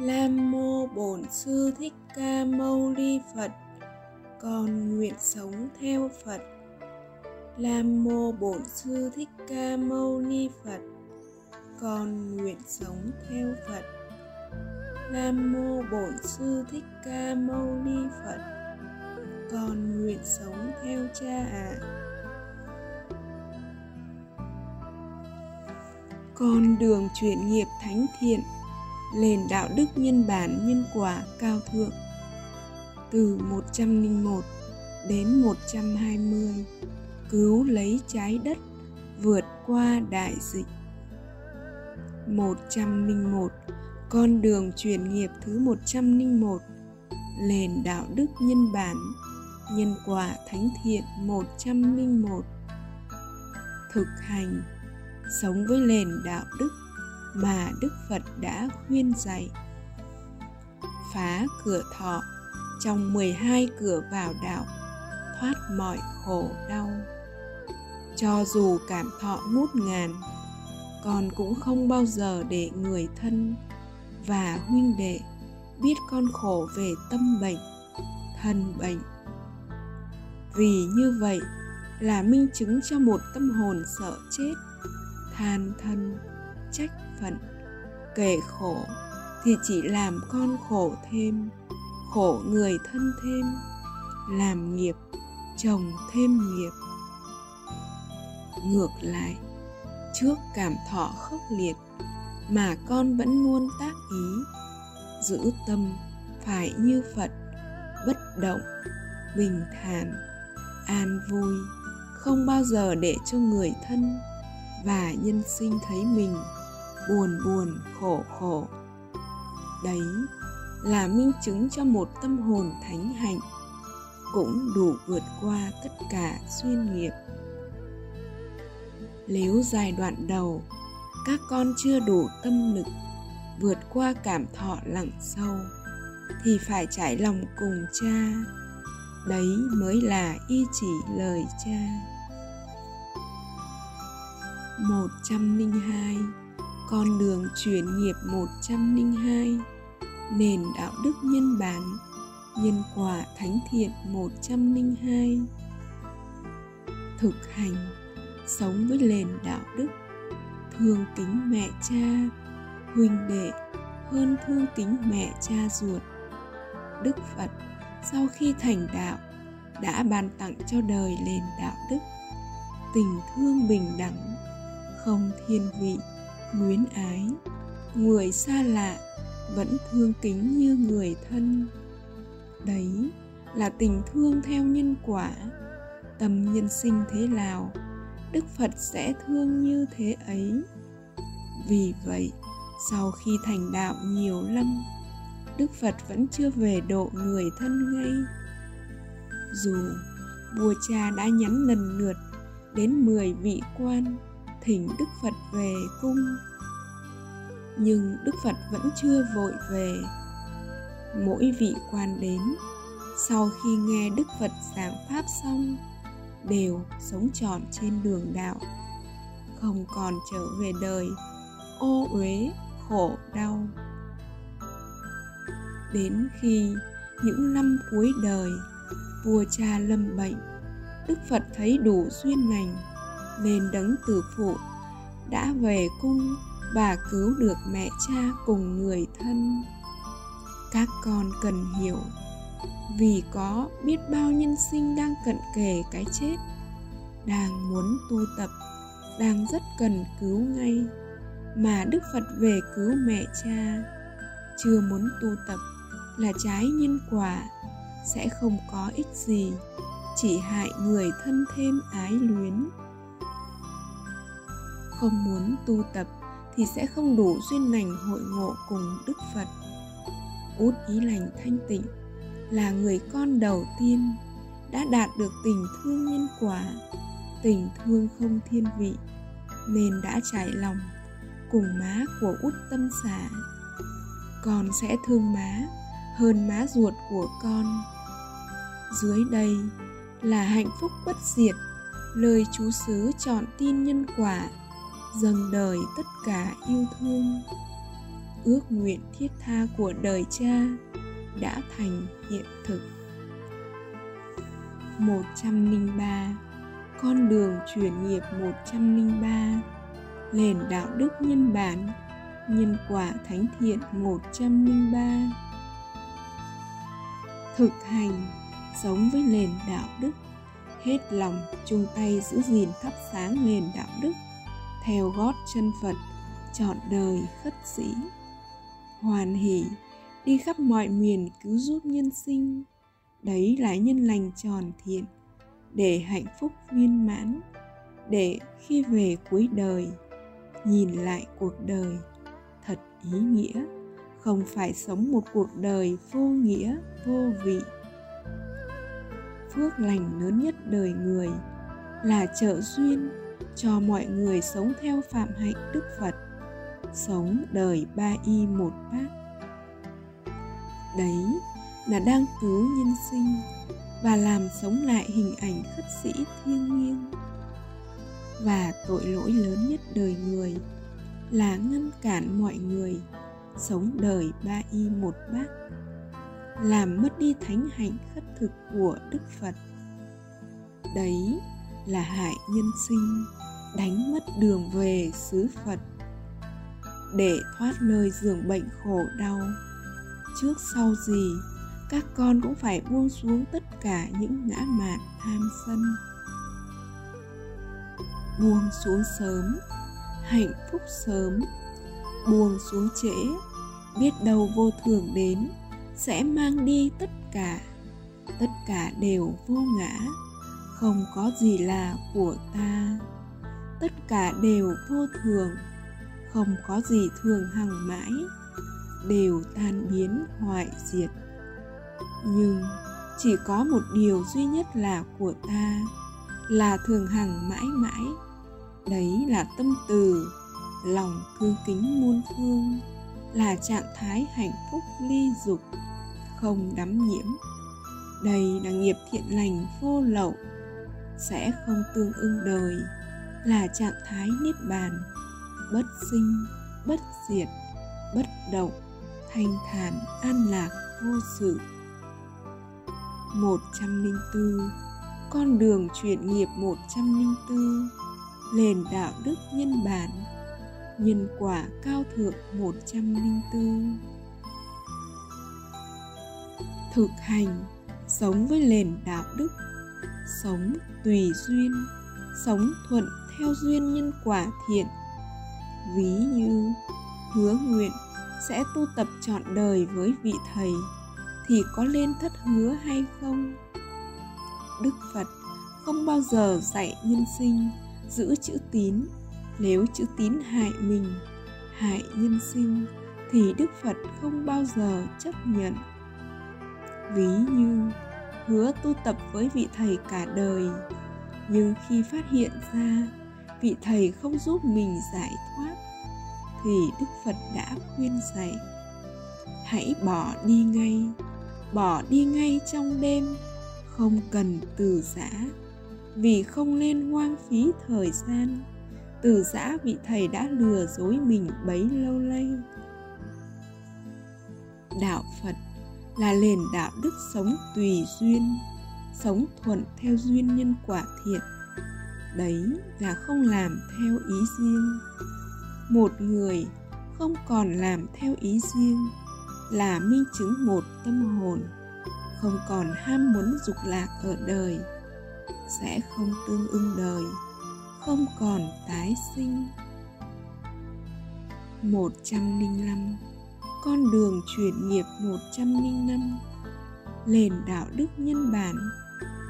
Lam mô Bổn Sư Thích Ca Mâu Ni Phật. Con nguyện sống theo Phật. Lam mô Bổn Sư Thích Ca Mâu Ni Phật. Con nguyện sống theo Phật. Nam mô Bổn Sư Thích Ca Mâu Ni Phật. Con nguyện sống theo Cha ạ. À. Con đường chuyển nghiệp thánh thiện lên đạo đức nhân bản nhân quả cao thượng. Từ 101 đến 120 cứu lấy trái đất, vượt qua đại dịch. 101 con đường chuyển nghiệp thứ 101 nền đạo đức nhân bản, nhân quả thánh thiện 101 thực hành, sống với nền đạo đức mà Đức Phật đã khuyên dạy. Phá cửa thọ trong 12 cửa vào đạo, thoát mọi khổ đau. Cho dù cảm thọ ngút ngàn, con cũng không bao giờ để người thân và huynh đệ biết con khổ về tâm bệnh, thân bệnh. Vì như vậy là minh chứng cho một tâm hồn sợ chết, than thân, trách phận. Kể khổ thì chỉ làm con khổ thêm, khổ người thân thêm, làm nghiệp chồng thêm nghiệp. Ngược lại, trước cảm thọ khốc liệt mà con vẫn luôn tác ý, giữ tâm phải như phật, bất động, bình thản, an vui, không bao giờ để cho người thân và nhân sinh thấy mình buồn buồn, khổ khổ. Đấy là minh chứng cho một tâm hồn thánh hạnh, cũng đủ vượt qua tất cả duyên nghiệp. Nếu giai đoạn đầu, các con chưa đủ tâm lực vượt qua cảm thọ lặng sâu thì phải trải lòng cùng cha. Đấy mới là y chỉ lời cha. 102 con đường chuyển nghiệp 102 nền đạo đức nhân bản, nhân quả thánh thiện 102 thực hành, sống với nền đạo đức, thương kính mẹ cha, huynh đệ hơn thương kính mẹ cha ruột. Đức phật sau khi thành đạo đã ban tặng cho đời nền đạo đức, tình thương bình đẳng, không thiên vị luyến ái. Người xa lạ vẫn thương kính như người thân. Đấy là tình thương theo nhân quả. Tâm nhân sinh thế nào, đức phật sẽ thương như thế ấy. Vì vậy, sau khi thành đạo nhiều năm, đức phật vẫn chưa về độ người thân ngay. Dù vua cha đã nhắn lần lượt đến 10 vị quan thỉnh Đức Phật về cung. Nhưng Đức Phật vẫn chưa vội về. Mỗi vị quan đến, sau khi nghe Đức Phật giảng pháp xong, đều sống trọn trên đường đạo, không còn trở về đời, ô uế, khổ đau. Đến khi những năm cuối đời, vua cha lâm bệnh, Đức Phật thấy đủ duyên lành nên đấng tử phụ, đã về cung và cứu được mẹ cha cùng người thân. Các con cần hiểu, vì có biết bao nhân sinh đang cận kề cái chết, đang muốn tu tập, đang rất cần cứu ngay, mà đức phật về cứu mẹ cha. Chưa muốn tu tập là trái nhân quả, sẽ không có ích gì, chỉ hại người thân thêm ái luyến không muốn tu tập thì sẽ không đủ duyên lành hội ngộ cùng Đức Phật. Út ý lành thanh tịnh là người con đầu tiên đã đạt được tình thương nhân quả, tình thương không thiên vị nên đã trải lòng cùng má của út tâm xả. Con sẽ thương má hơn má ruột của con. Dưới đây là hạnh phúc bất diệt, lời chú xứ chọn tin nhân quả dâng đời tất cả yêu thương. Ước nguyện thiết tha của đời cha đã thành hiện thực. 103 Con đường chuyển nghiệp 103 Nền đạo đức nhân bản, Nhân quả thánh thiện 103 Thực hành, Sống với nền đạo đức, Hết lòng chung tay giữ gìn thắp sáng nền đạo đức. Theo gót chân Phật, Chọn đời khất sĩ. Hoàn hỷ, Đi khắp mọi miền cứu giúp nhân sinh. Đấy là nhân lành tròn thiện, để hạnh phúc viên mãn. Để khi về cuối đời, nhìn lại cuộc đời, thật ý nghĩa. Không phải sống một cuộc đời vô nghĩa, vô vị. Phước lành lớn nhất đời người là trợ duyên cho mọi người sống theo phạm hạnh đức phật. Sống đời ba y một bát. Đấy là đang cứu nhân sinh và làm sống lại hình ảnh khất sĩ thiêng liêng. Và tội lỗi lớn nhất đời người là ngăn cản mọi người sống đời ba y một bát, làm mất đi thánh hạnh khất thực của đức phật. Đấy là hại nhân sinh đánh mất đường về xứ phật, để thoát nơi giường bệnh khổ đau. Trước sau gì, các con cũng phải buông xuống tất cả những ngã mạn tham sân. Buông xuống sớm, hạnh phúc sớm. Buông xuống trễ, biết đâu vô thường đến, sẽ mang đi tất cả. Tất cả đều vô ngã, không có gì là của ta tất cả đều vô thường, không có gì thường hằng mãi, đều tan biến hoại diệt. Nhưng chỉ có một điều duy nhất là của ta, là thường hằng mãi mãi. Đấy là tâm từ, lòng thương kính muôn phương, là trạng thái hạnh phúc ly dục, không đắm nhiễm. Đây là nghiệp thiện lành vô lậu, sẽ không tương ưng đời là trạng thái niết bàn, bất sinh, bất diệt, bất động, thanh thản, an lạc, vô sự. 104 Con đường chuyển nghiệp 104 Nền đạo đức nhân bản, Nhân quả cao thượng 104 Thực hành, Sống với nền đạo đức, Sống tùy duyên, Sống thuận theo duyên nhân quả thiện. Ví như, hứa nguyện sẽ tu tập trọn đời với vị thầy, thì có lên thất hứa hay không? Đức phật không bao giờ dạy nhân sinh giữ chữ tín. Nếu chữ tín hại mình, hại nhân sinh, thì đức phật không bao giờ chấp nhận. Ví như, hứa tu tập với vị thầy cả đời, nhưng khi phát hiện ra vị thầy không giúp mình giải thoát, thì đức phật đã khuyên dạy, hãy bỏ đi ngay, bỏ đi ngay trong đêm, không cần từ giã, vì không nên hoang phí thời gian. Từ giã vị thầy đã lừa dối mình bấy lâu nay. Đạo phật là nền đạo đức sống tùy duyên, sống thuận theo duyên nhân quả thiện đấy là không làm theo ý riêng. Một người không còn làm theo ý riêng là minh chứng một tâm hồn, không còn ham muốn dục lạc ở đời, sẽ không tương ưng đời, không còn tái sinh. 105 Con đường chuyển nghiệp 105 Nền đạo đức nhân bản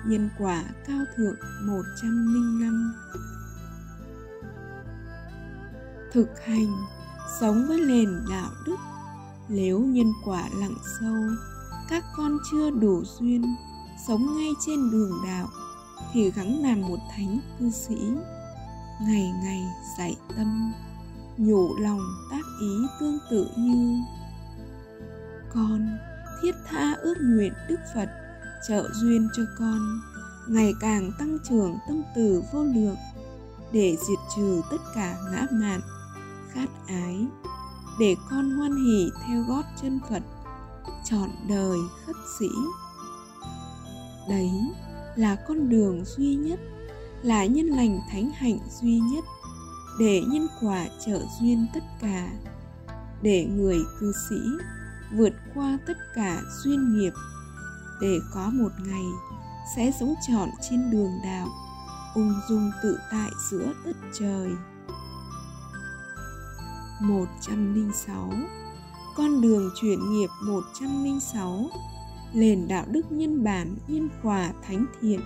Nhân quả cao thượng 105 Thực hành, Sống với nền đạo đức. Nếu nhân quả lặng sâu, các con chưa đủ duyên, sống ngay trên đường đạo, thì gắng làm một thánh cư sĩ, ngày ngày dạy tâm, nhủ lòng tác ý tương tự như con. Thiết tha ước nguyện đức phật trợ duyên cho con, ngày càng tăng trưởng tâm từ vô lượng, để diệt trừ tất cả ngã mạn, khát ái, để con hoan hỷ theo gót chân phật trọn đời khất sĩ. Đấy là con đường duy nhất, là nhân lành thánh hạnh duy nhất, để nhân quả trợ duyên tất cả, để người cư sĩ vượt qua tất cả duyên nghiệp để có một ngày sẽ sống trọn trên đường đạo, ung dung tự tại giữa đất trời. 106 Con đường chuyển nghiệp 106 Nền đạo đức nhân bản, nhân quả thánh thiện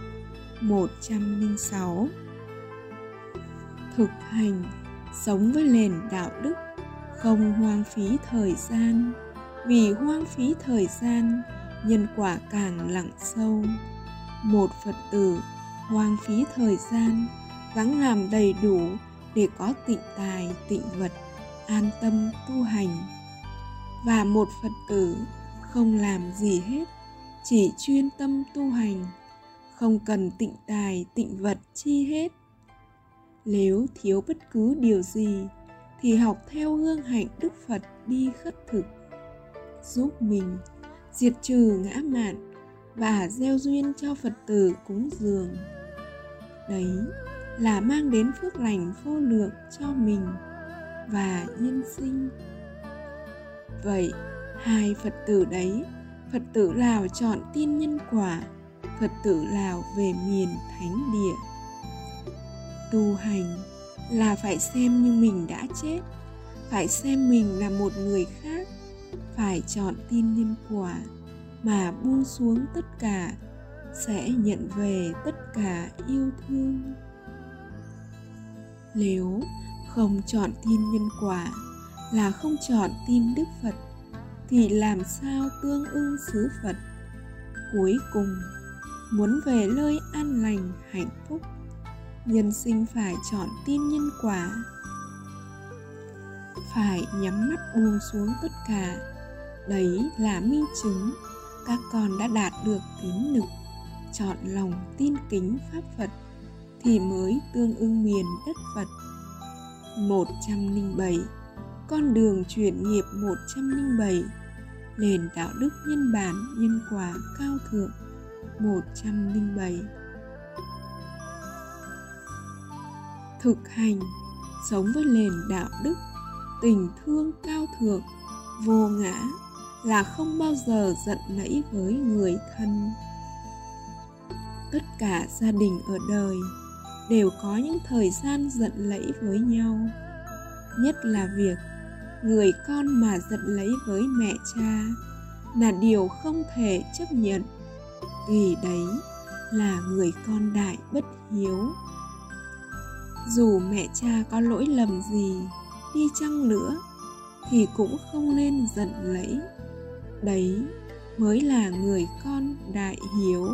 106 Thực hành, Sống với nền đạo đức, Không hoang phí thời gian. Vì hoang phí thời gian Nhân quả càng lặng sâu. Một Phật tử hoang phí thời gian, gắng làm đầy đủ để có tịnh tài, tịnh vật, an tâm tu hành. Và một phật tử không làm gì hết, chỉ chuyên tâm tu hành, không cần tịnh tài, tịnh vật chi hết. Nếu thiếu bất cứ điều gì, thì học theo gương hạnh đức phật đi khất thực, giúp mình diệt trừ ngã mạn và gieo duyên cho phật tử cúng dường. Đấy là mang đến phước lành vô lượng cho mình và nhân sinh. Vậy hai phật tử đấy, phật tử lào chọn tin nhân quả, phật tử lào về miền thánh địa. Tu hành là phải xem như mình đã chết, phải xem mình là một người khác phải chọn tin nhân quả mà buông xuống tất cả, sẽ nhận về tất cả yêu thương. Nếu không chọn tin nhân quả là không chọn tin đức phật, thì làm sao tương ưng xứ phật? Cuối cùng, muốn về nơi an lành, hạnh phúc, nhân sinh phải chọn tin nhân quả. Phải nhắm mắt buông xuống tất cả đấy là minh chứng các con đã đạt được tín lực, chọn lòng tin kính pháp phật thì mới tương ưng miền đất Phật. 107. Con đường chuyển nghiệp 107 Nền đạo đức nhân bản, nhân quả cao thượng 107 Thực hành, Sống với nền đạo đức, Tình thương cao thượng, Vô ngã là không bao giờ giận lẫy với người thân. Tất cả gia đình ở đời đều có những thời gian giận lẫy với nhau. Nhất là việc người con mà giận lẫy với mẹ cha là điều không thể chấp nhận, vì đấy là người con đại bất hiếu. Dù mẹ cha có lỗi lầm gì đi chăng nữa thì cũng không nên giận lẫy đấy mới là người con đại hiếu.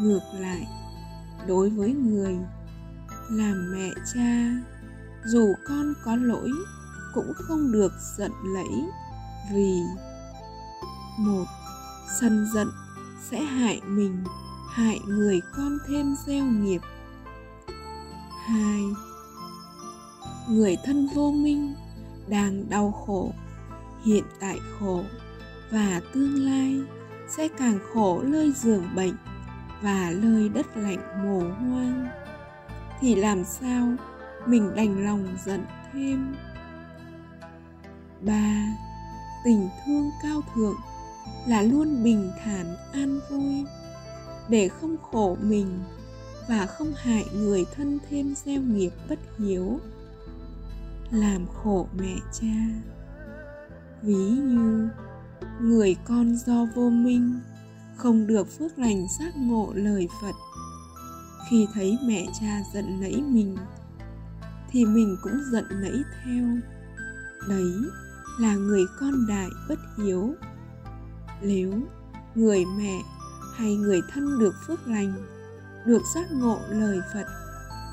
Ngược lại, đối với người làm mẹ cha, dù con có lỗi cũng không được giận lẫy vì, một, sân giận sẽ hại mình, hại người con thêm gieo nghiệp. Hai, người thân vô minh đang đau khổ, hiện tại khổ và tương lai sẽ càng khổ lơi giường bệnh và lơi đất lạnh mồ hoang. Thì làm sao mình đành lòng giận thêm? Ba, tình thương cao thượng là luôn bình thản an vui. Để không khổ mình và không hại người thân thêm gieo nghiệp bất hiếu, làm khổ mẹ cha. Ví như người con do vô minh, không được phước lành giác ngộ lời phật. Khi thấy mẹ cha giận nẫy mình, thì mình cũng giận nẫy theo. Đấy là người con đại bất hiếu. Nếu người mẹ hay người thân được phước lành, được giác ngộ lời phật,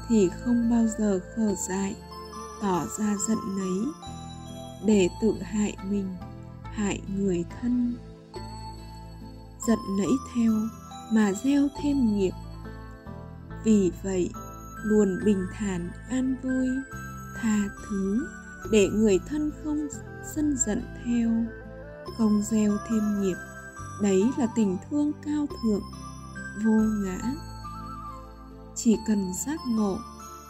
thì không bao giờ khờ dại, tỏ ra giận nấy để tự hại mình hại người thân. Giận nẫy theo mà gieo thêm nghiệp. Vì vậy, luôn bình thản, an vui, tha thứ để người thân không sân giận theo, không gieo thêm nghiệp. Đấy là tình thương cao thượng, vô ngã. Chỉ cần giác ngộ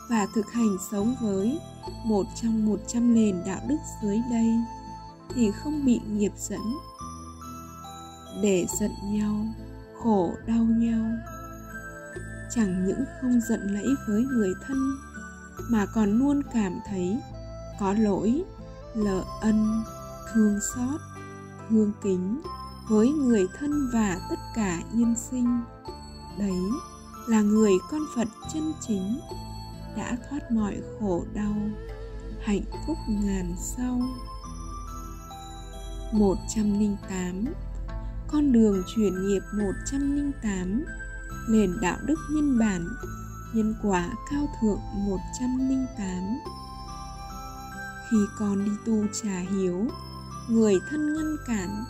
và thực hành sống với một trong một trăm nền đạo đức dưới đây thì không bị nghiệp dẫn. Để giận nhau, khổ đau nhau. Chẳng những không giận lẫy với người thân, mà còn luôn cảm thấy có lỗi, lợ ân, thương xót, thương kính với người thân và tất cả nhân sinh. Đấy là người con phật chân chính, đã thoát mọi khổ đau, hạnh phúc ngàn sau. 108 Con đường chuyển nghiệp 108 Nền đạo đức nhân bản, Nhân quả cao thượng 108 Khi con đi tu trà hiếu, Người thân ngăn cản,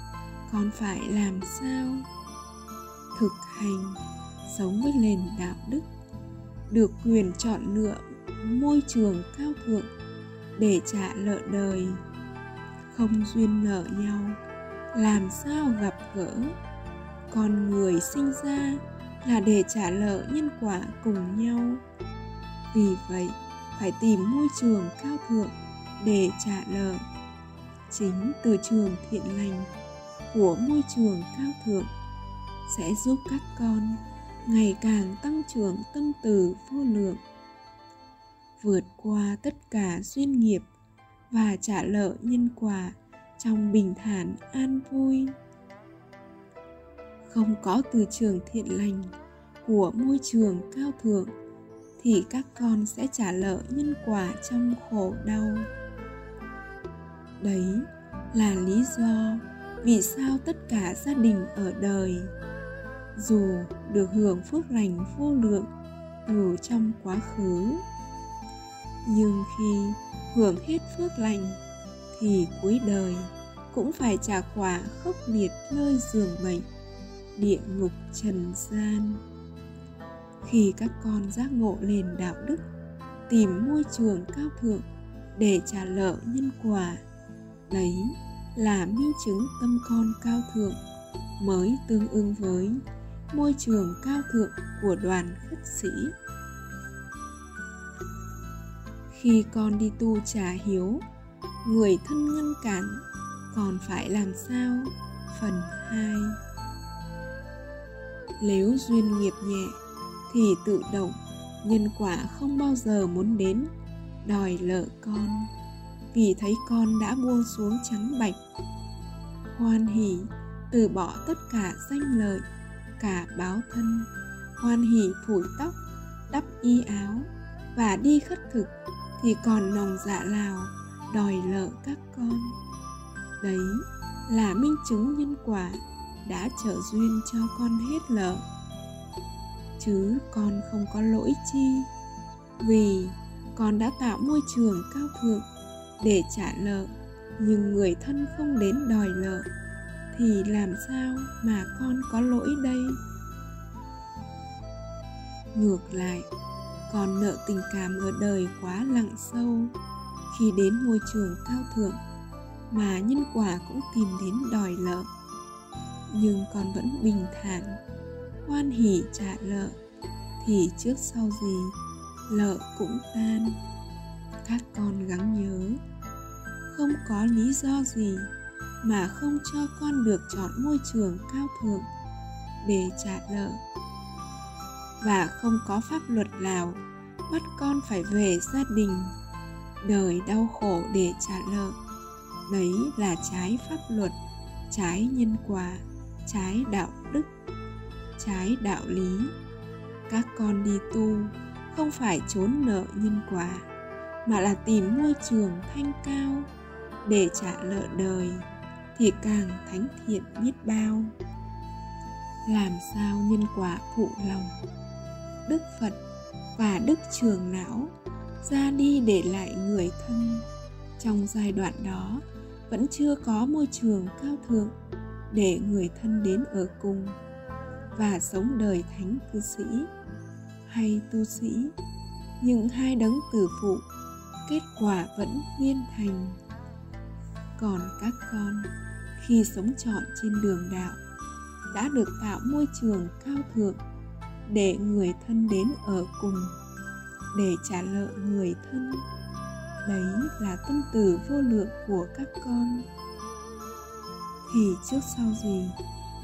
Con phải làm sao? Thực hành, Sống với nền đạo đức, Được quyền chọn lựa môi trường cao thượng Để trả nợ đời không duyên nợ nhau, làm sao gặp gỡ? Con người sinh ra là để trả nợ nhân quả cùng nhau. Vì vậy, phải tìm môi trường cao thượng để trả nợ. Chính từ trường thiện lành của môi trường cao thượng sẽ giúp các con ngày càng tăng trưởng tâm từ vô lượng, vượt qua tất cả duyên nghiệp và trả lợi nhân quả trong bình thản an vui. Không có từ trường thiện lành của môi trường cao thượng thì các con sẽ trả lợi nhân quả trong khổ đau. Đấy là lý do vì sao tất cả gia đình ở đời, dù được hưởng phước lành vô lượng từ trong quá khứ nhưng khi hưởng hết phước lành, thì cuối đời cũng phải trả quả khốc liệt nơi giường bệnh, địa ngục trần gian. Khi các con giác ngộ nền đạo đức, tìm môi trường cao thượng để trả lợ nhân quả, đấy là minh chứng tâm con cao thượng mới tương ưng với môi trường cao thượng của đoàn khất sĩ khi con đi tu trả hiếu, người thân ngăn cản, còn phải làm sao? Phần 2 nếu duyên nghiệp nhẹ, thì tự động nhân quả không bao giờ muốn đến. Đòi lợ con, vì thấy con đã buông xuống trắng bạch. Hoan hỉ từ bỏ tất cả danh lợi, cả báo thân. Hoan hỉ phủi tóc, đắp y áo và đi khất thực thì còn nòng dạ lào đòi lợ các con. Đấy là minh chứng nhân quả đã trợ duyên cho con hết lợ chứ con không có lỗi chi vì con đã tạo môi trường cao thượng để trả lợ, nhưng người thân không đến đòi lợ, thì làm sao mà con có lỗi đây? Ngược lại còn nợ tình cảm ở đời quá lặng sâu. Khi đến môi trường cao thượng, mà nhân quả cũng tìm đến đòi nợ. Nhưng con vẫn bình thản, hoan hỉ trả nợ, thì trước sau gì, nợ cũng tan. Các con gắng nhớ, không có lý do gì mà không cho con được chọn môi trường cao thượng để trả nợ và không có pháp luật nào, bắt con phải về gia đình. Đời đau khổ để trả nợ, đấy là trái pháp luật, trái nhân quả, trái đạo đức, trái đạo lý. Các con đi tu không phải trốn nợ nhân quả, mà là tìm môi trường thanh cao để trả nợ đời thì càng thánh thiện biết bao. Làm sao nhân quả phụ lòng? Đức phật và đức trường lão ra đi để lại người thân. Trong giai đoạn đó, vẫn chưa có môi trường cao thượng để người thân đến ở cùng và sống đời thánh cư sĩ hay tu sĩ. Những hai đấng tử phụ, kết quả vẫn nguyên thành. Còn các con, khi sống trọn trên đường đạo, đã được tạo môi trường cao thượng để người thân đến ở cùng, để trả nợ người thân. Đấy là tâm từ vô lượng của các con. Thì trước sau gì,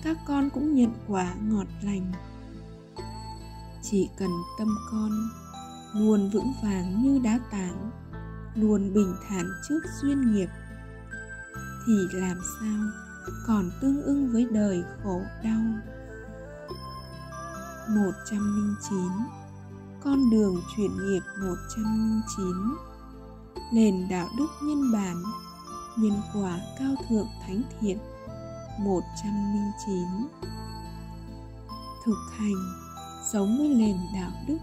các con cũng nhận quả ngọt lành. Chỉ cần tâm con luôn vững vàng như đá tảng, luôn bình thản trước duyên nghiệp, thì làm sao còn tương ưng với đời khổ đau? 109 Con đường chuyển nghiệp 109 Nền đạo đức nhân bản, Nhân quả cao thượng thánh thiện 109 Thực hành, Sống với nền đạo đức,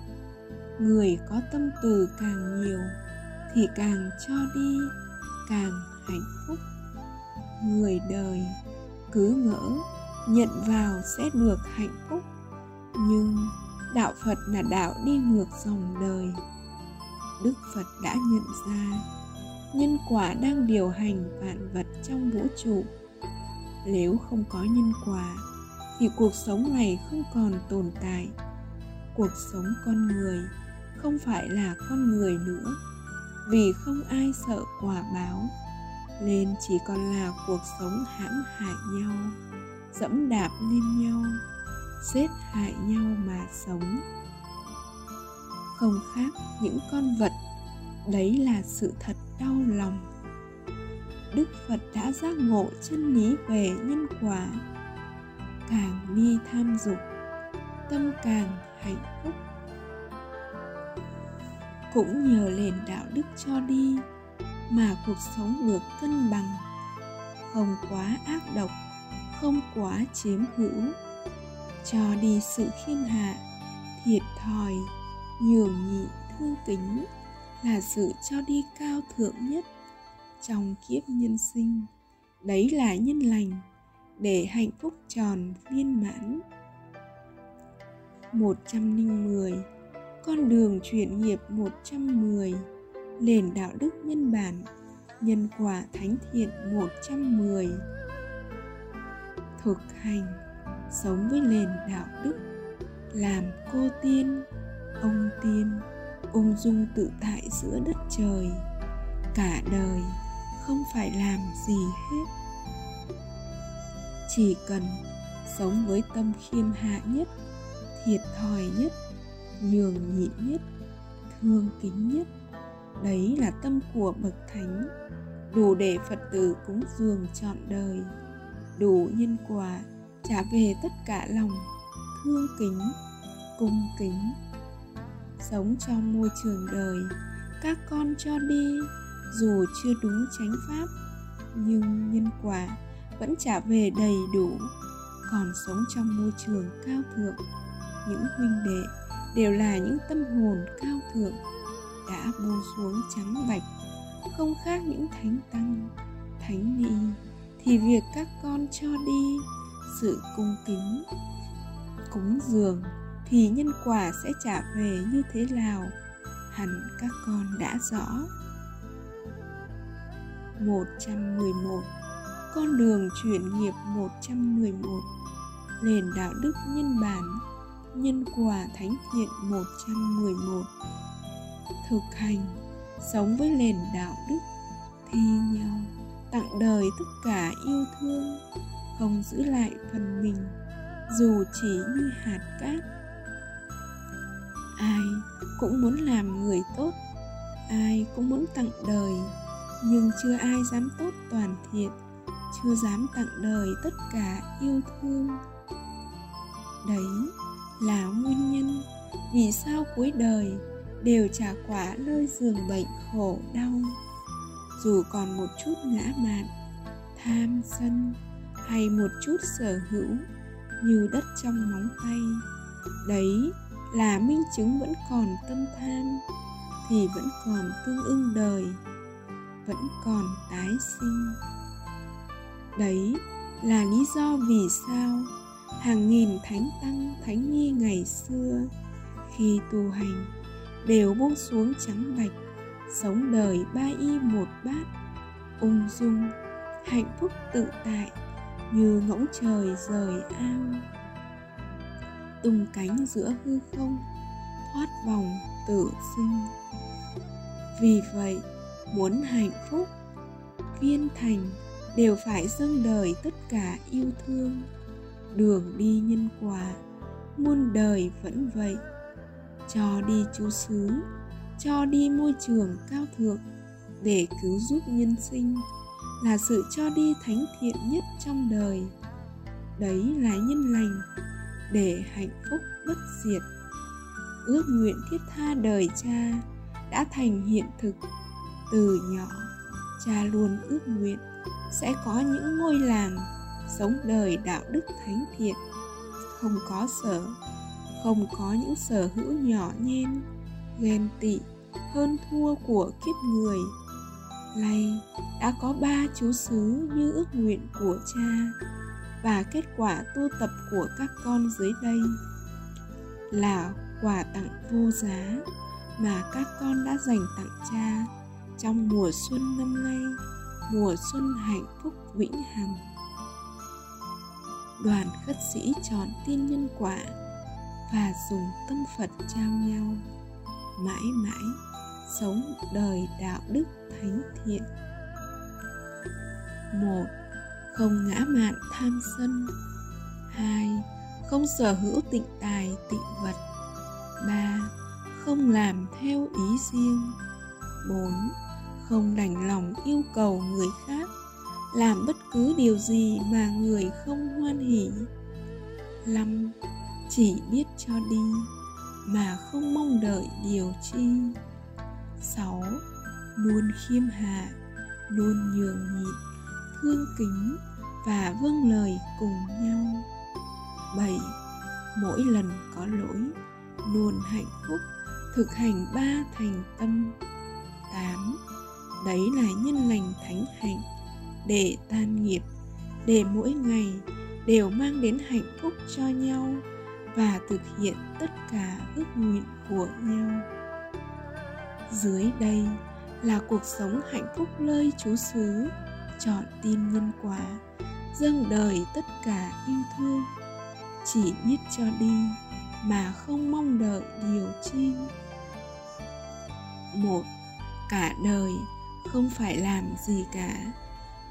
Người có tâm từ càng nhiều Thì càng cho đi, Càng hạnh phúc. Người đời cứ ngỡ, nhận vào sẽ được hạnh phúc nhưng đạo phật là đạo đi ngược dòng đời. Đức phật đã nhận ra nhân quả đang điều hành vạn vật trong vũ trụ. Nếu không có nhân quả, thì cuộc sống này không còn tồn tại. Cuộc sống con người không phải là con người nữa, vì không ai sợ quả báo, nên chỉ còn là cuộc sống hãm hại nhau, dẫm đạp lên nhau giết hại nhau mà sống. Không khác những con vật, đấy là sự thật đau lòng. Đức phật đã giác ngộ chân lý về nhân quả. Càng đi tham dục, tâm càng hạnh phúc. Cũng nhờ nền đạo đức cho đi mà cuộc sống được cân bằng. Không quá ác độc, không quá chiếm hữu cho đi sự khiêm hạ, thiệt thòi, nhường nhịn thương kính là sự cho đi cao thượng nhất trong kiếp nhân sinh. Đấy là nhân lành để hạnh phúc tròn viên mãn. 110 Con đường chuyển nghiệp 110 Nền đạo đức nhân bản, Nhân quả thánh thiện 110 Thực hành sống với nền đạo đức. Làm cô tiên, ông tiên, ung dung tự tại giữa đất trời. Cả đời không phải làm gì hết. Chỉ cần sống với tâm khiêm hạ nhất, thiệt thòi nhất, nhường nhịn nhất, thương kính nhất, đấy là tâm của bậc thánh. Đủ để phật tử cúng dường trọn đời, đủ nhân quả trả về tất cả lòng thương kính, cung kính. Sống trong môi trường đời, các con cho đi, dù chưa đúng chánh pháp, nhưng nhân quả vẫn trả về đầy đủ. Còn sống trong môi trường cao thượng, những huynh đệ đều là những tâm hồn cao thượng, đã buông xuống trắng bạch, không khác những thánh tăng, thánh ni thì việc các con cho đi sự cung kính. Cúng dường thì nhân quả sẽ trả về như thế nào? Hẳn các con đã rõ. 111 Con đường chuyển nghiệp 111 Nền đạo đức nhân bản, Nhân quả thánh thiện 111 Thực hành Sống với nền đạo đức Thi nhau, Tặng đời tất cả yêu thương không giữ lại phần mình, dù chỉ như hạt cát. Ai cũng muốn làm người tốt, ai cũng muốn tặng đời, nhưng chưa ai dám tốt toàn thiện, chưa dám tặng đời tất cả yêu thương. Đấy là nguyên nhân vì sao cuối đời đều trả quả nơi giường bệnh khổ đau. Dù còn một chút ngã mạn, tham sân hay một chút sở hữu như đất trong móng tay. Đấy là minh chứng vẫn còn tâm tham thì vẫn còn tương ưng đời, vẫn còn tái sinh. Đấy là lý do vì sao hàng nghìn thánh tăng, thánh nhi ngày xưa khi tu hành đều buông xuống trắng bạch, sống đời ba y một bát, ung dung, hạnh phúc tự tại như ngỗng trời rời ao. Tung cánh giữa hư không, thoát vòng tử sinh. Vì vậy, muốn hạnh phúc, viên thành đều phải dâng đời tất cả yêu thương. Đường đi nhân quả, muôn đời vẫn vậy. Cho đi chú xứ cho đi môi trường cao thượng để cứu giúp nhân sinh là sự cho đi thánh thiện nhất trong đời. Đấy là nhân lành, để hạnh phúc bất diệt. Ước nguyện thiết tha đời cha đã thành hiện thực. Từ nhỏ, cha luôn ước nguyện sẽ có những ngôi làng sống đời đạo đức thánh thiện. Không có sở, không có những sở hữu nhỏ nhen, ghen tị, hơn thua của kiếp người lay đã có ba chú xứ như ước nguyện của cha và kết quả tu tập của các con dưới đây là quà tặng vô giá mà các con đã dành tặng cha trong mùa xuân năm nay, mùa xuân hạnh phúc vĩnh hằng. Đoàn khất sĩ chọn tiên nhân quả và dùng tâm phật trao nhau, mãi mãi sống đời đạo đức thánh thiện. Một, không ngã mạn tham sân. Hai, không sở hữu tịnh tài, tịnh vật. Ba, không làm theo ý riêng. Bốn, không đành lòng yêu cầu người khác, làm bất cứ điều gì mà người không hoan hỉ. Năm, chỉ biết cho đi, mà không mong đợi điều chi. Sáu luôn khiêm hạ, luôn nhường nhịn, thương kính và vâng lời cùng nhau. Bảy, mỗi lần có lỗi, luôn hạnh phúc, thực hành ba thành tâm. Tám, đấy là nhân lành thánh hạnh, để tan nghiệp, để mỗi ngày đều mang đến hạnh phúc cho nhau và thực hiện tất cả ước nguyện của nhau. Dưới đây là cuộc sống hạnh phúc lơi chú xứ, chọn tin nhân quả, dâng đời tất cả yêu thương. Chỉ biết cho đi, mà không mong đợi điều chi. Một, cả đời không phải làm gì cả.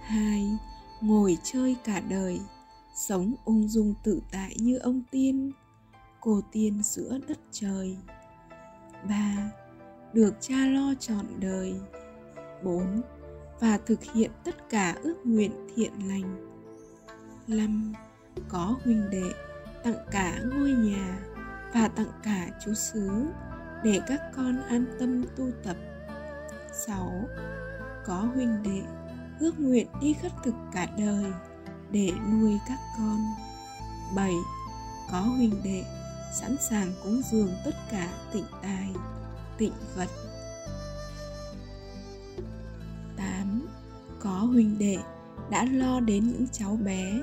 Hai, ngồi chơi cả đời, sống ung dung tự tại như ông tiên, cô tiên giữa đất trời. Ba được cha lo trọn đời bốn và thực hiện tất cả ước nguyện thiện lành năm có huynh đệ tặng cả ngôi nhà và tặng cả chú xứ để các con an tâm tu tập 6. Có huynh đệ ước nguyện đi khất thực cả đời để nuôi các con 7. Có huynh đệ sẵn sàng cúng dường tất cả tịnh tài, tịnh vật 8. Có huynh đệ đã lo đến những cháu bé,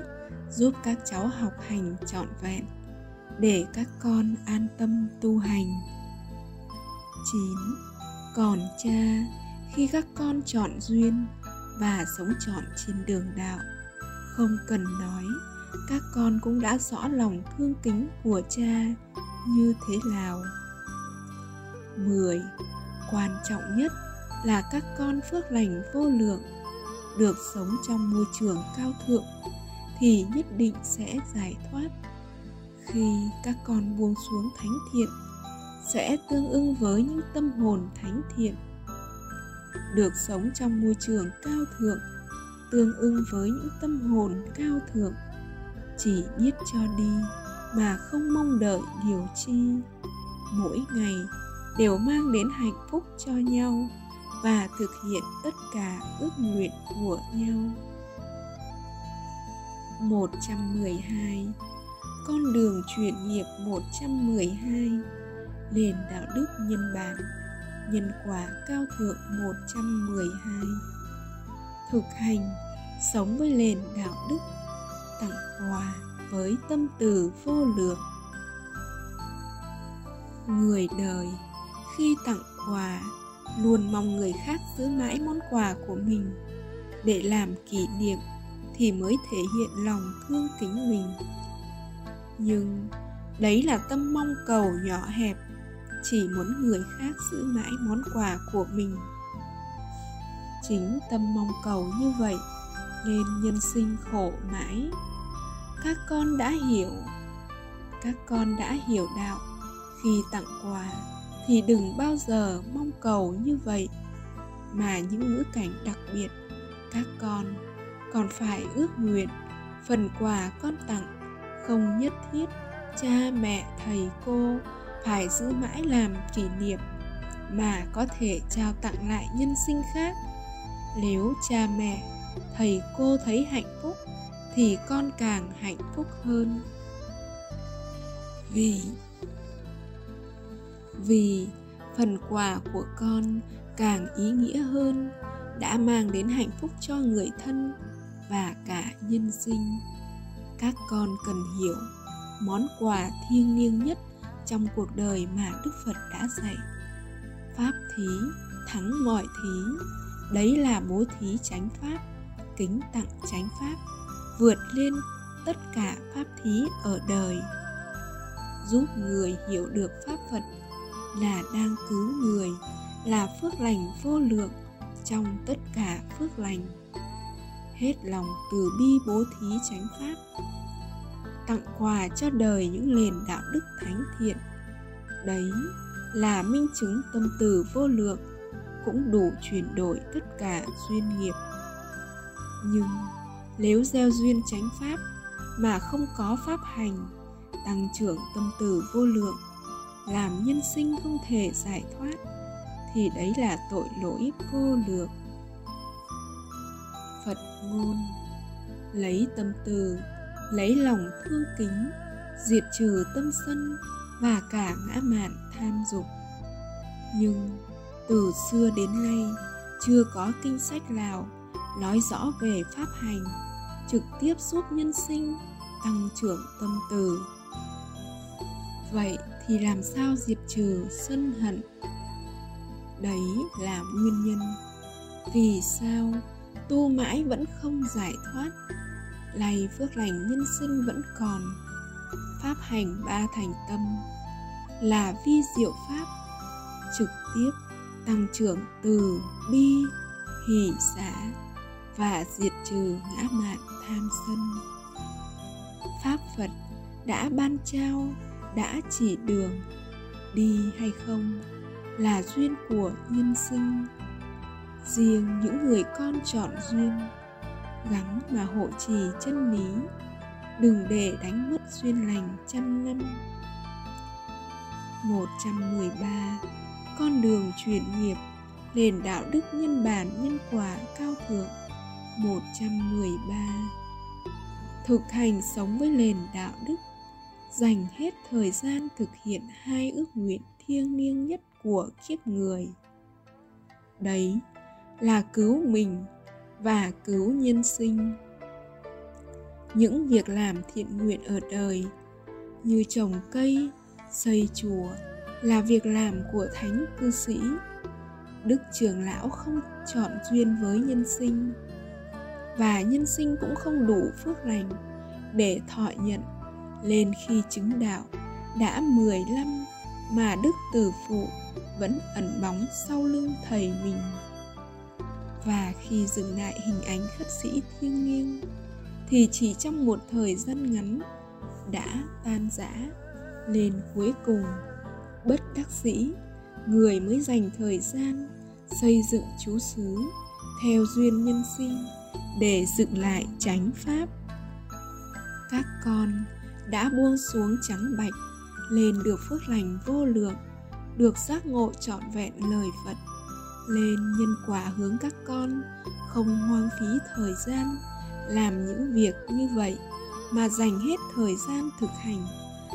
giúp các cháu học hành trọn vẹn, để các con an tâm tu hành 9. Còn cha, khi các con chọn duyên và sống trọn trên đường đạo, không cần nói, các con cũng đã rõ lòng thương kính của cha như thế nào 10. Quan trọng nhất là các con phước lành vô lượng được sống trong môi trường cao thượng thì nhất định sẽ giải thoát. Khi các con buông xuống thánh thiện, sẽ tương ưng với những tâm hồn thánh thiện. Được sống trong môi trường cao thượng, tương ưng với những tâm hồn cao thượng, chỉ biết cho đi mà không mong đợi điều chi. Mỗi ngày đều mang đến hạnh phúc cho nhau và thực hiện tất cả ước nguyện của nhau. 112 Con đường chuyển nghiệp 112 Nền đạo đức nhân bản, Nhân quả cao thượng 112 Thực hành, Sống với nền đạo đức, Tặng quà với tâm từ vô lượng. Người đời khi tặng quà, luôn mong người khác giữ mãi món quà của mình. Để làm kỷ niệm thì mới thể hiện lòng thương kính mình. Nhưng đấy là tâm mong cầu nhỏ hẹp, chỉ muốn người khác giữ mãi món quà của mình. Chính tâm mong cầu như vậy nên nhân sinh khổ mãi. Các con đã hiểu, các con đã hiểu đạo khi tặng quà thì đừng bao giờ mong cầu như vậy. Mà những ngữ cảnh đặc biệt, các con còn phải ước nguyện phần quà con tặng không nhất thiết cha mẹ thầy cô phải giữ mãi làm kỷ niệm mà có thể trao tặng lại nhân sinh khác. Nếu cha mẹ, thầy cô thấy hạnh phúc thì con càng hạnh phúc hơn. Vì vì phần quà của con càng ý nghĩa hơn, đã mang đến hạnh phúc cho người thân và cả nhân sinh. Các con cần hiểu món quà thiêng liêng nhất trong cuộc đời mà đức phật đã dạy. Pháp thí, thắng mọi thí. Đấy là bố thí chánh pháp, kính tặng chánh pháp, vượt lên tất cả pháp thí ở đời. Giúp người hiểu được pháp phật là đang cứu người, là phước lành vô lượng trong tất cả phước lành. Hết lòng từ bi bố thí chánh pháp, tặng quà cho đời những nền đạo đức thánh thiện. Đấy là minh chứng tâm từ vô lượng, cũng đủ chuyển đổi tất cả duyên nghiệp. Nhưng nếu gieo duyên chánh pháp mà không có pháp hành, tăng trưởng tâm từ vô lượng làm nhân sinh không thể giải thoát, thì đấy là tội lỗi vô lượng phật ngôn, lấy tâm từ, lấy lòng thương kính, diệt trừ tâm sân và cả ngã mạn tham dục. Nhưng từ xưa đến nay, chưa có kinh sách nào nói rõ về pháp hành, trực tiếp giúp nhân sinh tăng trưởng tâm từ. Vậy thì làm sao diệt trừ sân hận? Đấy là nguyên nhân. Vì sao tu mãi vẫn không giải thoát? Lầy phước lành nhân sinh vẫn còn. Pháp hành ba thành tâm là vi diệu pháp, trực tiếp tăng trưởng từ bi, hỷ xã và diệt trừ ngã mạn tham sân. Pháp phật đã ban trao đã chỉ đường đi hay không là duyên của nhân sinh. Riêng những người con chọn duyên gắng mà hộ trì chân lý, đừng để đánh mất duyên lành trăm năm. 113 Con đường chuyển nghiệp, nền đạo đức nhân bản nhân quả cao thượng. 113 Thực hành sống với nền đạo đức dành hết thời gian thực hiện hai ước nguyện thiêng liêng nhất của kiếp người. Đấy là cứu mình và cứu nhân sinh. Những việc làm thiện nguyện ở đời, như trồng cây, xây chùa, là việc làm của thánh cư sĩ. Đức trưởng lão không chọn duyên với nhân sinh. Và nhân sinh cũng không đủ phước lành để thọ nhận lên khi chứng đạo, đã 15 mà đức tử phụ vẫn ẩn bóng sau lưng thầy mình. Và khi dừng lại hình ảnh khất sĩ thiêng liêng, thì chỉ trong một thời gian ngắn đã tan rã lên cuối cùng. Bất đắc dĩ, người mới dành thời gian xây dựng chú xứ theo duyên nhân sinh để dựng lại chánh pháp. Các con đã buông xuống trắng bạch, lên được phước lành vô lượng, được giác ngộ trọn vẹn lời phật, lên nhân quả hướng các con, không hoang phí thời gian làm những việc như vậy mà dành hết thời gian thực hành.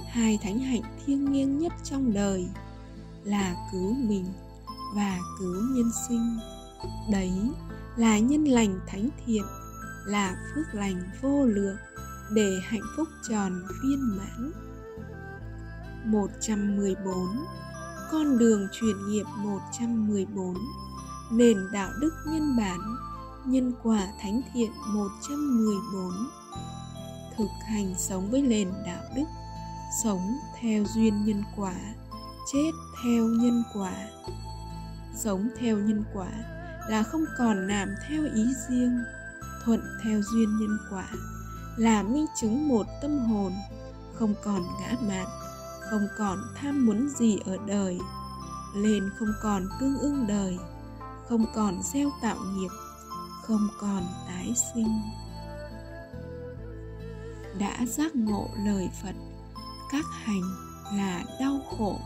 Hai thánh hạnh thiêng liêng nhất trong đời là cứu mình và cứu nhân sinh. Đấy là nhân lành thánh thiện, là phước lành vô lượng để hạnh phúc tròn viên mãn. 114 Con đường truyền nghiệp 114 Nền đạo đức nhân bản, Nhân quả thánh thiện 114 Thực hành sống với nền đạo đức, Sống theo duyên nhân quả, Chết theo nhân quả. Sống theo nhân quả là không còn làm theo ý riêng, Thuận theo duyên nhân quả là minh chứng một tâm hồn, không còn ngã mạn, không còn tham muốn gì ở đời, lên không còn cương ương đời, không còn gieo tạo nghiệp, không còn tái sinh. Đã giác ngộ lời phật, các hành là đau khổ,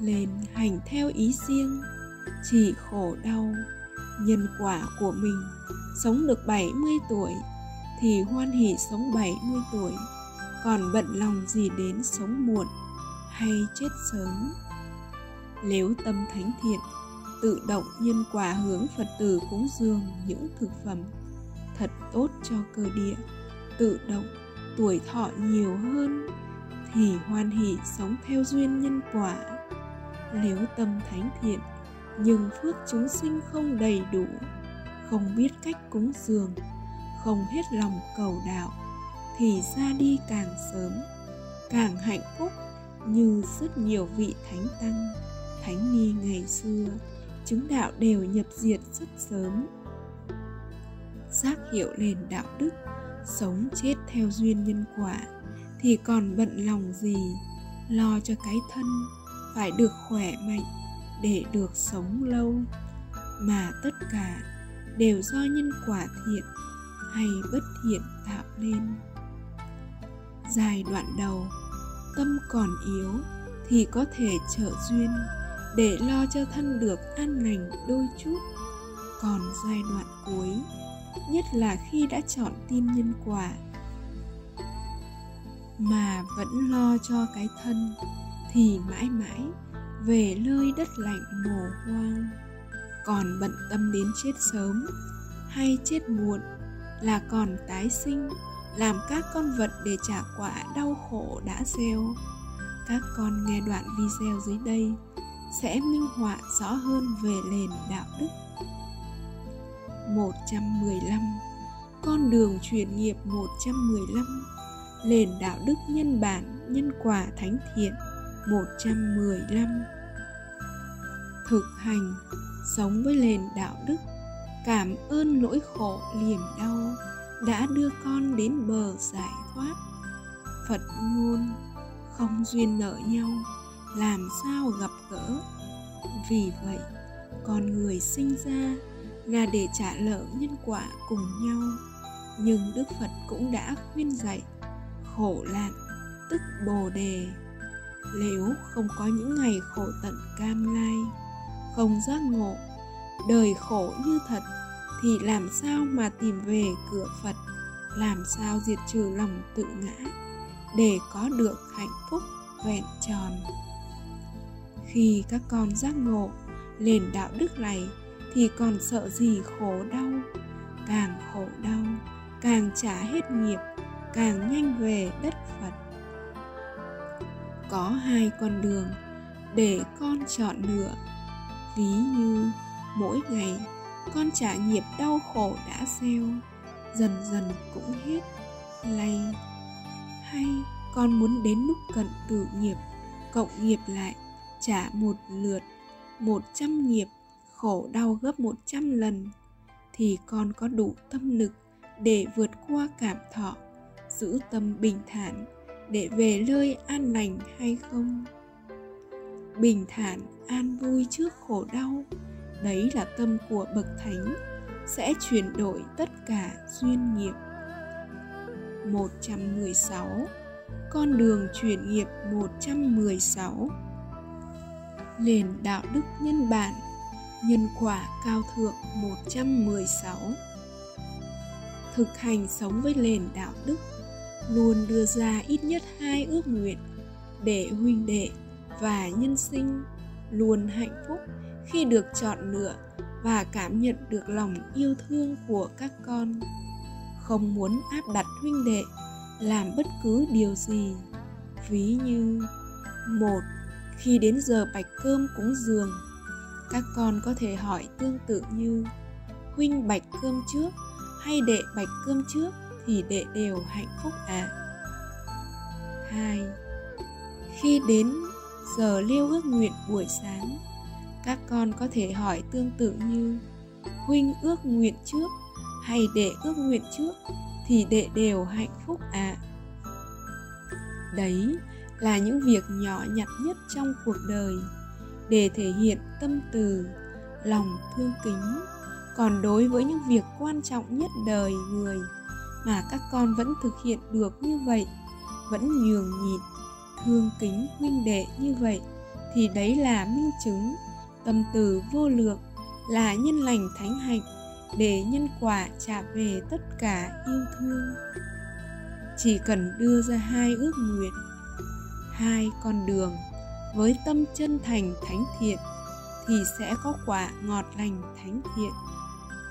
lên hành theo ý riêng, chỉ khổ đau, nhân quả của mình, sống được 70 tuổi thì hoan hỷ sống 70 tuổi, còn bận lòng gì đến sống muộn hay chết sớm? Nếu tâm thánh thiện, tự động nhân quả hướng phật tử cúng dường những thực phẩm thật tốt cho cơ địa, tự động tuổi thọ nhiều hơn thì hoan hỷ sống theo duyên nhân quả. Nếu tâm thánh thiện, nhưng phước chúng sinh không đầy đủ, không biết cách cúng dường không hết lòng cầu đạo, thì ra đi càng sớm, càng hạnh phúc như rất nhiều vị thánh tăng, thánh ni ngày xưa, chứng đạo đều nhập diệt rất sớm. Giác hiệu nền đạo đức, sống chết theo duyên nhân quả, thì còn bận lòng gì? Lo cho cái thân phải được khỏe mạnh để được sống lâu. Mà tất cả đều do nhân quả thiện hay bất thiện tạo nên. Giai đoạn đầu, tâm còn yếu thì có thể trợ duyên để lo cho thân được an lành đôi chút. Còn giai đoạn cuối, nhất là khi đã chọn tin nhân quả, mà vẫn lo cho cái thân, thì mãi mãi về nơi đất lạnh mồ hoang. Còn bận tâm đến chết sớm hay chết muộn là còn tái sinh, làm các con vật để trả quả đau khổ đã gieo. Các con nghe đoạn video dưới đây sẽ minh họa rõ hơn về nền đạo đức. 115 Con đường chuyển nghiệp 115 Nền đạo đức nhân bản, nhân quả thánh thiện 115 Thực hành, Sống với nền đạo đức. Cảm ơn nỗi khổ liềm đau Đã đưa con đến bờ giải thoát. Phật ngôn, Không duyên nợ nhau, Làm sao gặp gỡ? Vì vậy, Con người sinh ra Là để trả nợ nhân quả cùng nhau. Nhưng Đức Phật cũng đã khuyên dạy, Khổ lạc tức Bồ Đề. Nếu không có những ngày khổ tận cam lai, không giác ngộ đời khổ như thật, thì làm sao mà tìm về cửa phật? Làm sao diệt trừ lòng tự ngã để có được hạnh phúc vẹn tròn? Khi các con giác ngộ nền đạo đức này, thì còn sợ gì khổ đau? Càng khổ đau, càng trả hết nghiệp, càng nhanh về đất phật. Có hai con đường để con chọn lựa, ví như mỗi ngày, con trả nghiệp đau khổ đã gieo, dần dần cũng hết lay. Hay con muốn đến lúc cận tử nghiệp, cộng nghiệp lại, trả một lượt một trăm nghiệp, khổ đau gấp một trăm lần, thì con có đủ tâm lực để vượt qua cảm thọ, giữ tâm bình thản để về nơi an lành hay không? Bình thản, an vui trước khổ đau đấy là tâm của bậc thánh, sẽ chuyển đổi tất cả duyên nghiệp. 116 Con đường chuyển nghiệp 116 Nền đạo đức nhân bản, Nhân quả cao thượng 116 Thực hành sống với nền đạo đức, luôn đưa ra ít nhất hai ước nguyện để huynh đệ và nhân sinh luôn hạnh phúc khi được chọn lựa và cảm nhận được lòng yêu thương của các con. Không muốn áp đặt huynh đệ làm bất cứ điều gì. Ví như một khi đến giờ bạch cơm cúng giường, các con có thể hỏi tương tự như huynh bạch cơm trước hay đệ bạch cơm trước thì đệ đều hạnh phúc à hai khi đến giờ liêu ước nguyện buổi sáng các con có thể hỏi tương tự như huynh ước nguyện trước hay đệ ước nguyện trước thì đệ đều hạnh phúc ạ à. đấy là những việc nhỏ nhặt nhất trong cuộc đời để thể hiện tâm từ, lòng thương kính còn đối với những việc quan trọng nhất đời người mà các con vẫn thực hiện được như vậy, vẫn nhường nhịn, thương kính huynh đệ như vậy thì đấy là minh chứng tâm từ vô lượng là nhân lành thánh hạnh để nhân quả trả về tất cả yêu thương. Chỉ cần đưa ra hai ước nguyện, hai con đường với tâm chân thành thánh thiện thì sẽ có quả ngọt lành thánh thiện,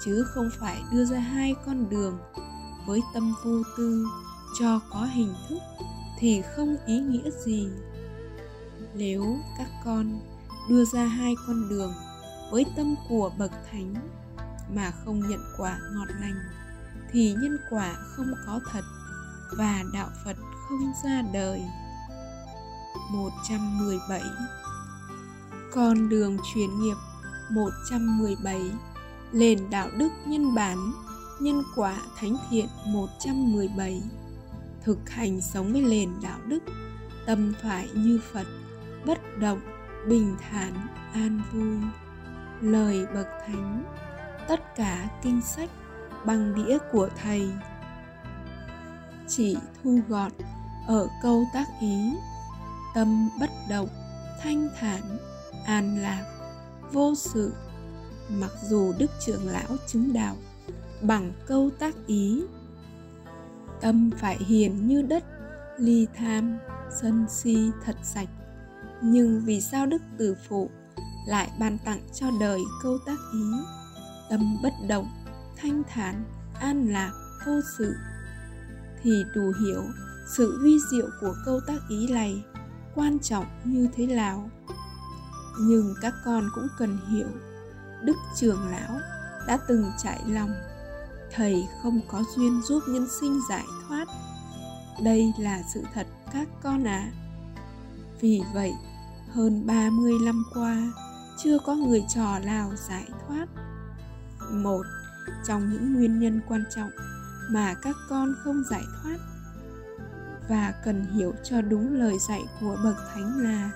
chứ không phải đưa ra hai con đường với tâm vô tư cho có hình thức thì không ý nghĩa gì. Nếu các con đưa ra hai con đường với tâm của bậc thánh mà không nhận quả ngọt lành thì nhân quả không có thật và đạo Phật không ra đời. 117 Con đường chuyển nghiệp 117 Nền đạo đức nhân bản Nhân quả thánh thiện 117 Thực hành sống với nền đạo đức Tâm phải như Phật Bất động, bình thản, an vui. Lời bậc thánh Tất cả kinh sách bằng đĩa của thầy. Chỉ thu gọn ở câu tác ý Tâm bất động, thanh thản, an lạc, vô sự. Mặc dù đức trưởng lão chứng đạo bằng câu tác ý tâm phải hiền như đất ly tham sân si thật sạch nhưng vì sao đức từ phụ lại ban tặng cho đời câu tác ý? Tâm bất động, thanh thản, an lạc, vô sự. Thì đủ hiểu sự vi diệu của câu tác ý này quan trọng như thế nào. Nhưng các con cũng cần hiểu, đức trường lão đã từng trải lòng, thầy không có duyên giúp nhân sinh giải thoát. Đây là sự thật các con ạ. À. vì vậy hơn 30 năm qua, chưa có người trò nào giải thoát. Một, trong những nguyên nhân quan trọng mà các con không giải thoát và cần hiểu cho đúng lời dạy của bậc thánh là,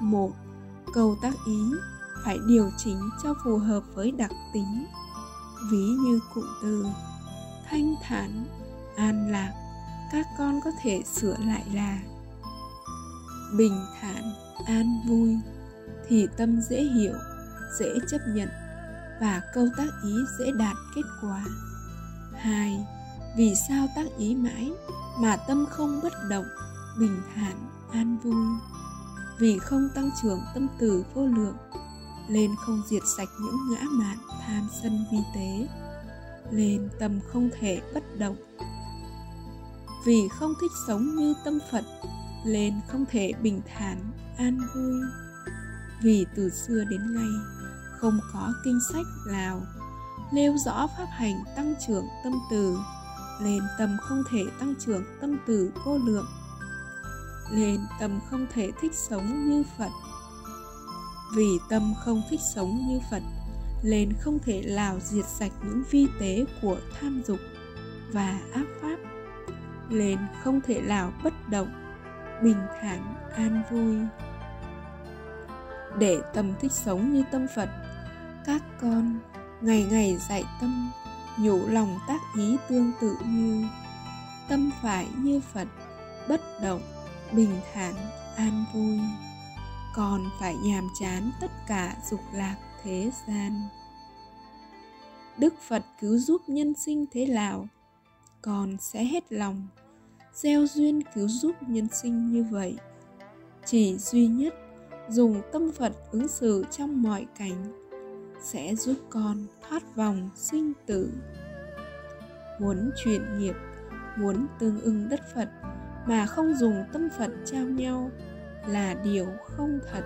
một, câu tác ý phải điều chỉnh cho phù hợp với đặc tính. Ví như cụm từ, thanh thản, an lạc các con có thể sửa lại là bình thản, an vui, thì tâm dễ hiểu, dễ chấp nhận và câu tác ý dễ đạt kết quả. Hai, vì sao tác ý mãi mà tâm không bất động, bình thản, an vui? Vì không tăng trưởng tâm từ vô lượng lên không diệt sạch những ngã mạn tham sân vi tế lên tâm không thể bất động. Vì không thích sống như tâm phật lên không thể bình thản, an vui. Vì từ xưa đến nay, không có kinh sách nào nêu rõ pháp hành tăng trưởng tâm từ, lên tâm không thể tăng trưởng tâm từ vô lượng, lên tâm không thể thích sống như phật. Vì tâm không thích sống như phật lên không thể lào diệt sạch những vi tế của tham dục và ác pháp lên không thể lào bất động bình thản, an vui. Để tâm thích sống như tâm phật, các con ngày ngày dạy tâm, nhủ lòng tác ý tương tự như tâm phải như phật, bất động, bình thản, an vui. Còn phải nhàm chán tất cả dục lạc thế gian. Đức phật cứu giúp nhân sinh thế nào con sẽ hết lòng gieo duyên cứu giúp nhân sinh như vậy. Chỉ duy nhất, dùng tâm phật ứng xử trong mọi cảnh, sẽ giúp con thoát vòng sinh tử. Muốn chuyển nghiệp, muốn tương ưng đất phật mà không dùng tâm phật trao nhau là điều không thật.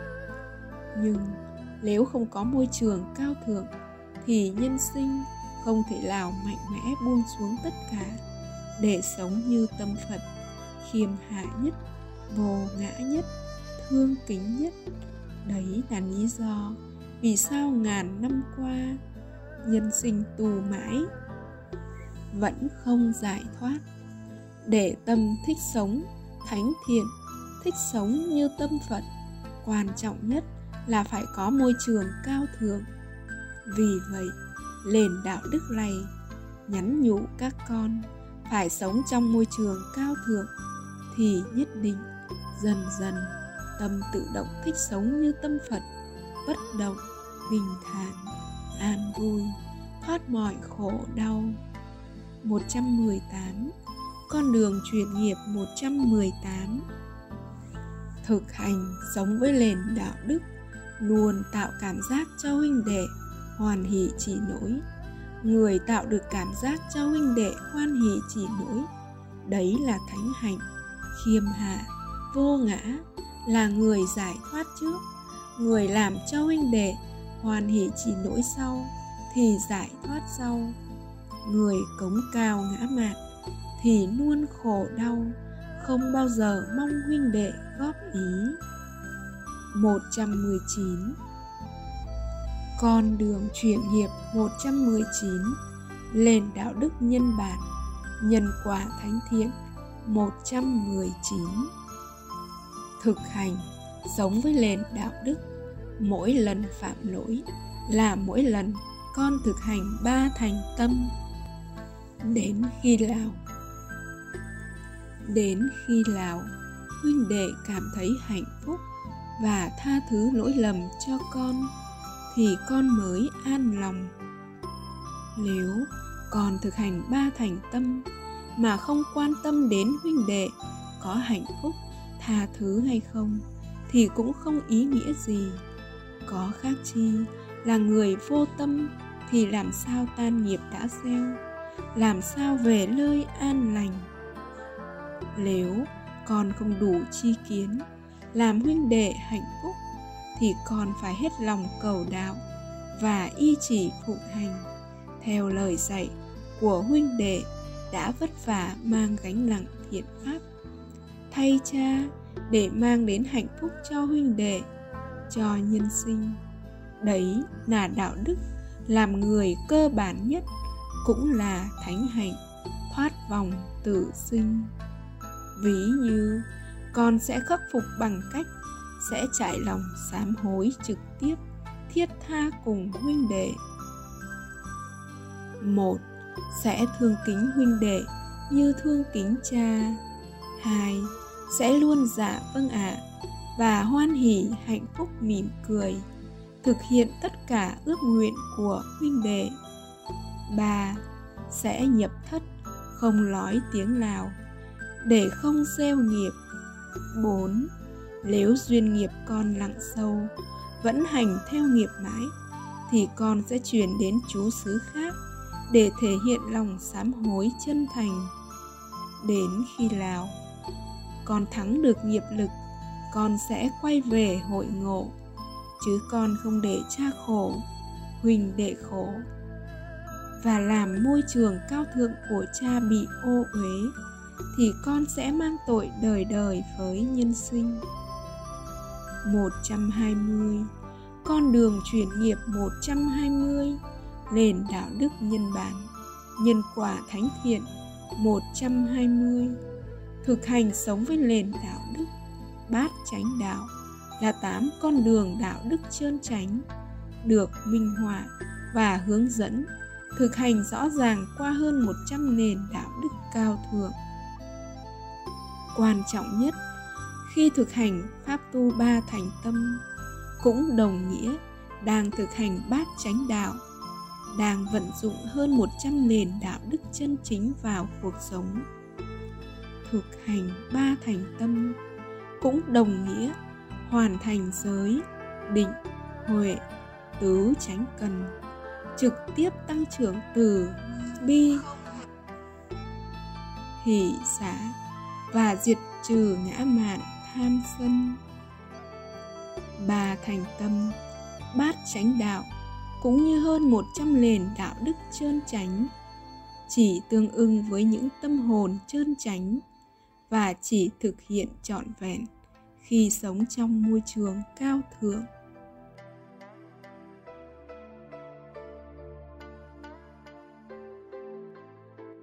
Nhưng nếu không có môi trường cao thượng thì nhân sinh không thể nào mạnh mẽ buông xuống tất cả để sống như tâm phật, khiêm hạ nhất, vô ngã nhất, thương kính nhất. Đấy là lý do vì sao ngàn năm qua nhân sinh tù mãi vẫn không giải thoát. Để tâm thích sống thánh thiện, thích sống như tâm phật, quan trọng nhất là phải có môi trường cao thượng. Vì vậy nền đạo đức này nhắn nhủ các con phải sống trong môi trường cao thượng thì nhất định dần dần tâm tự động thích sống như tâm Phật, bất động, bình thản, an vui, thoát mọi khổ đau. 118 Con đường chuyển nghiệp 118 Thực hành sống với nền đạo đức luôn tạo cảm giác cho huynh đệ hoàn hỷ chỉ nỗi người tạo được cảm giác cho huynh đệ hoan hỷ chỉ nỗi. Đấy là thánh hạnh, khiêm hạ, vô ngã, là người giải thoát trước. Người làm cho huynh đệ hoàn hỷ chỉ nỗi sau, thì giải thoát sau. Người cống cao ngã mạn, thì luôn khổ đau, không bao giờ mong huynh đệ góp ý. 119 con đường chuyển nghiệp 119 Lên đạo đức nhân bản, Nhân quả thánh thiện 119 Thực hành, Sống với nền đạo đức, Mỗi lần phạm lỗi Là mỗi lần con thực hành ba thành tâm. Đến khi nào? Đến khi nào huynh đệ cảm thấy hạnh phúc và tha thứ lỗi lầm cho con? Thì con mới an lòng. Nếu con thực hành ba thành tâm mà không quan tâm đến huynh đệ có hạnh phúc, tha thứ hay không thì cũng không ý nghĩa gì. Có khác chi là người vô tâm thì làm sao tan nghiệp đã gieo, làm sao về nơi an lành? Nếu con không đủ chi kiến làm huynh đệ hạnh phúc thì còn phải hết lòng cầu đạo và y chỉ phụng hành. Theo lời dạy của huynh đệ, đã vất vả mang gánh nặng thiện pháp. Thay cha để mang đến hạnh phúc cho huynh đệ, cho nhân sinh. Đấy là đạo đức làm người cơ bản nhất, cũng là thánh hạnh, thoát vòng tử sinh. Ví như, con sẽ khắc phục bằng cách sẽ trải lòng sám hối trực tiếp thiết tha cùng huynh đệ. Một sẽ thương kính huynh đệ như thương kính cha. Hai sẽ luôn dạ vâng ạ à, và hoan hỷ hạnh phúc mỉm cười thực hiện tất cả ước nguyện của huynh đệ. Ba sẽ nhập thất không nói tiếng nào để không gieo nghiệp. 4. Nếu duyên nghiệp con lặng sâu, vẫn hành theo nghiệp mãi, thì con sẽ chuyển đến chú xứ khác để thể hiện lòng sám hối chân thành. Đến khi nào con thắng được nghiệp lực, con sẽ quay về hội ngộ, chứ con không để cha khổ, huỳnh đệ khổ và làm môi trường cao thượng của cha bị ô uế thì con sẽ mang tội đời đời với nhân sinh. 120 Con đường chuyển nghiệp 120 Nền đạo đức nhân bản, Nhân quả thánh thiện 120 Thực hành sống với nền đạo đức, Bát chánh đạo Là tám con đường đạo đức trơn tránh, Được minh họa và hướng dẫn, Thực hành rõ ràng qua hơn 100 nền đạo đức cao thượng. Quan trọng nhất khi thực hành pháp tu ba thành tâm cũng đồng nghĩa đang thực hành bát chánh đạo đang vận dụng hơn 100 nền đạo đức chân chính vào cuộc sống. Thực hành ba thành tâm cũng đồng nghĩa hoàn thành giới, định, huệ, tứ chánh cần, trực tiếp tăng trưởng từ bi, hỷ xã và diệt trừ ngã mạn tham sân ba thành tâm, bát chánh đạo, cũng như hơn 100 nền đạo đức trơn chánh chỉ tương ưng với những tâm hồn trơn chánh và chỉ thực hiện trọn vẹn khi sống trong môi trường cao thượng.